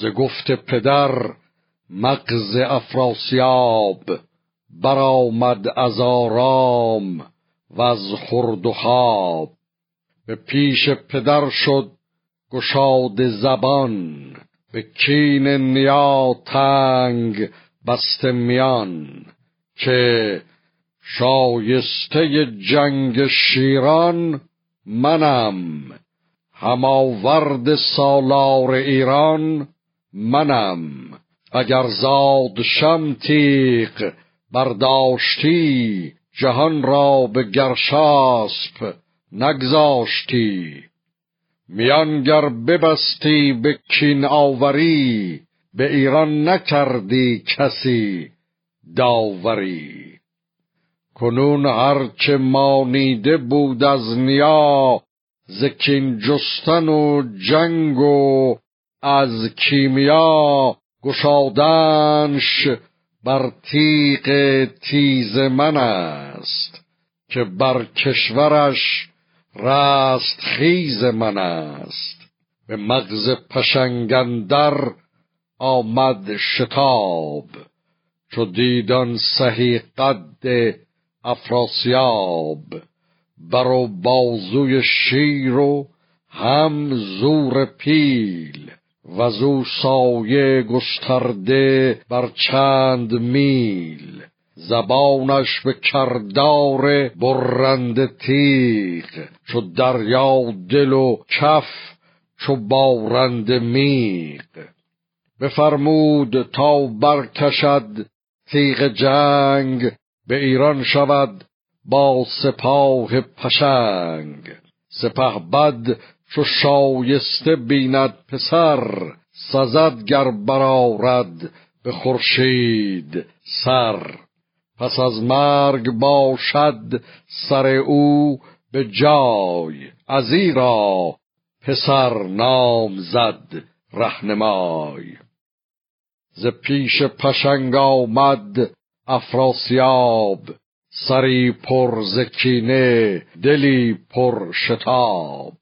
ز گفت پدر مغز افراسیاب برآمد از آرام و از خورد و خواب. به پیش پدر شد گشاد زبان به کین نیا تنگ بسته میان که شایسته جنگ شیران منم هماورد سالار ایران منم. اگر زاد شم تیغ برداشتی جهان را به گرشاسپ نگذاشتی. میانگر ببستی به کین آوری به ایران نکردی کسی داوری. کنون هرچه مانیده بود از نیا زکین جستن و جنگ و از کیمیا گشادنش بر تیغ تیز من است که بر کشورش رست خیز من است. به مغز پشنگندر آمد شتاب چو دیدان سهی قد افراسیاب. بر بازوی شیر و هم زور پیل و زو سایه گسترده بر چند میل. زبانش به کردار برند تیغ چو دریا دل و کف چو بارند میغ. بفرمود تا برکشد تیغ جنگ به ایران شود با سپاه پشنگ. سپه بد چو شایسته بیند پسر سزد گر برارد به خورشید سر. پس از مرگ باشد سر او به جای از ایرا پسر نام زد رهنمای. ز پیش پشنگ آمد افراسیاب سری پر زکینه دلی پر شتاب.